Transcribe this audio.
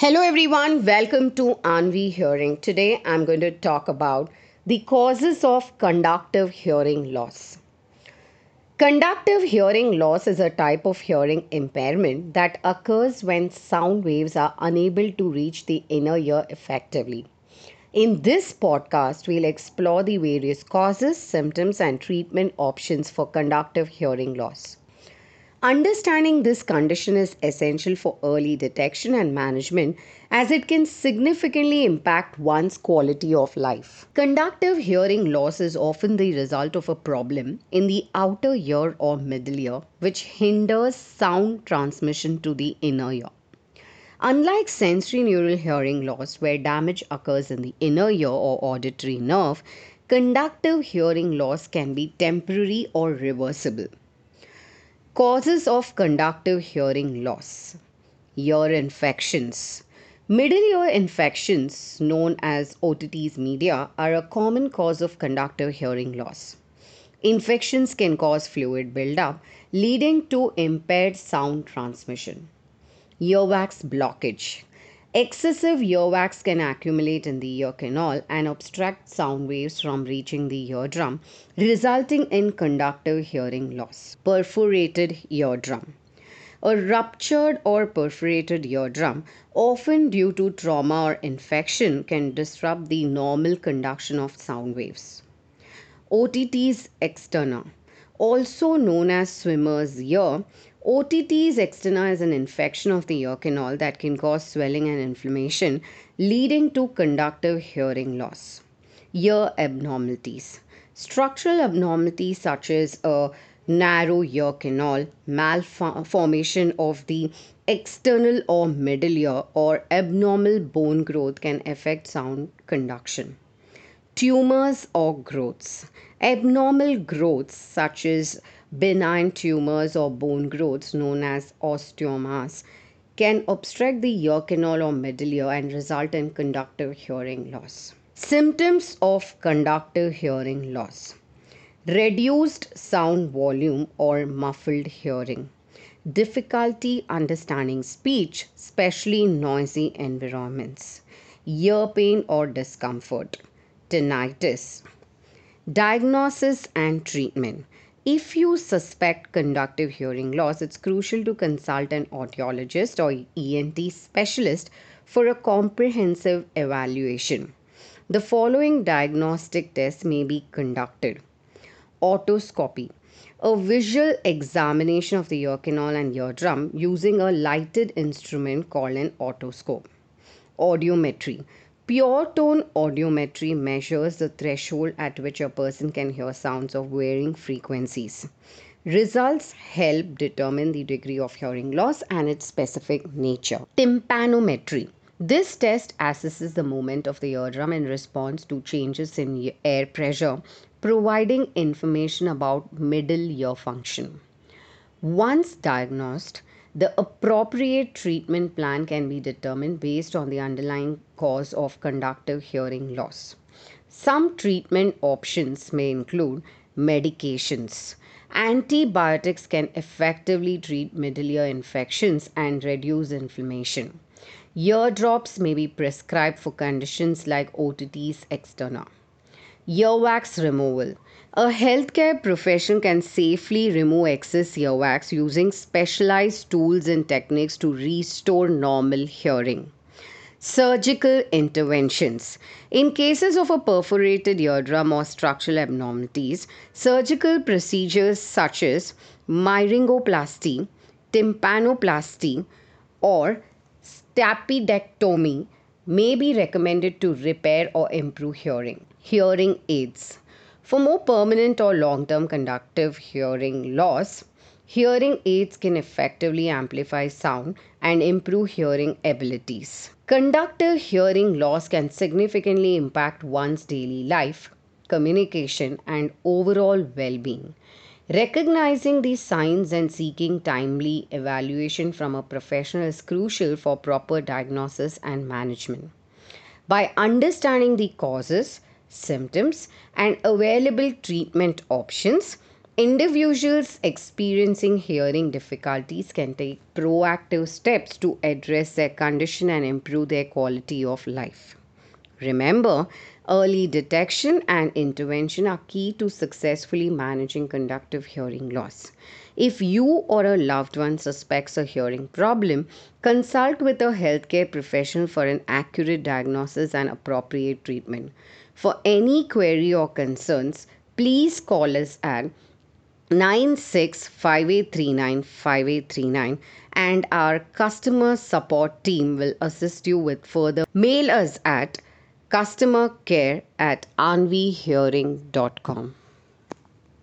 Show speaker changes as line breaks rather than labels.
Hello everyone, welcome to Aanvii Hearing. Today I'm going to talk about the causes of conductive hearing loss. Conductive hearing loss is a type of hearing impairment that occurs when sound waves are unable to reach the inner ear effectively. In this podcast, we'll explore the various causes, symptoms, and treatment options for conductive hearing loss. Understanding this condition is essential for early detection and management as it can significantly impact one's quality of life. Conductive hearing loss is often the result of a problem in the outer ear or middle ear, which hinders sound transmission to the inner ear. Unlike sensorineural hearing loss, where damage occurs in the inner ear or auditory nerve, conductive hearing loss can be temporary or reversible. Causes of conductive hearing loss ear infections. Middle ear infections, known as otitis media, are a common cause of conductive hearing loss. Infections can cause fluid buildup, leading to impaired sound transmission. Earwax blockage. Excessive earwax can accumulate in the ear canal and obstruct sound waves from reaching the eardrum, resulting in conductive hearing loss. Perforated eardrum. A ruptured or perforated eardrum, often due to trauma or infection, can disrupt the normal conduction of sound waves. Otitis externa, also known as swimmer's ear, Otitis externa is an infection of the ear canal that can cause swelling and inflammation, leading to conductive hearing loss. Ear abnormalities. Structural abnormalities such as a narrow ear canal, malformation of the external or middle ear, or abnormal bone growth can affect sound conduction. Tumors or growths. Abnormal growths such as benign tumors or bone growths known as osteomas can obstruct the ear canal or middle ear and result in conductive hearing loss. Symptoms of conductive hearing loss reduced sound volume or muffled hearing, difficulty understanding speech, especially in noisy environments, ear pain or discomfort, tinnitus. Diagnosis and treatment. If you suspect conductive hearing loss, it's crucial to consult an audiologist or ENT specialist for a comprehensive evaluation. The following diagnostic tests may be conducted. Otoscopy, a visual examination of the ear canal and eardrum using a lighted instrument called an otoscope, audiometry Pure tone audiometry measures the threshold at which a person can hear sounds of varying frequencies. Results help determine the degree of hearing loss and its specific nature. Tympanometry. This test assesses the movement of the eardrum in response to changes in air pressure, providing information about middle ear function. Once diagnosed, the appropriate treatment plan can be determined based on the underlying cause of conductive hearing loss. Some treatment options may include medications. Antibiotics can effectively treat middle ear infections and reduce inflammation. Ear drops may be prescribed for conditions like otitis externa. Earwax removal. A healthcare profession can safely remove excess earwax using specialized tools and techniques to restore normal hearing. Surgical interventions. In cases of a perforated eardrum or structural abnormalities, surgical procedures such as myringoplasty, tympanoplasty, or stapedectomy may be recommended to repair or improve hearing. Hearing aids. For more permanent or long term conductive hearing loss, hearing aids can effectively amplify sound and improve hearing abilities. Conductive hearing loss can significantly impact one's daily life, communication, and overall well being. Recognizing these signs and seeking timely evaluation from a professional is crucial for proper diagnosis and management. By understanding the causes, symptoms, and available treatment options, Individuals experiencing hearing difficulties can take proactive steps to address their condition and improve their quality of life. Remember, early detection and intervention are key to successfully managing conductive hearing loss. If you or a loved one suspects a hearing problem, consult with a healthcare professional for an accurate diagnosis and appropriate treatment. For any query or concerns, please call us at 9658395839 and our customer support team will assist you with further. Mail us at customercare at aanviihearing.com.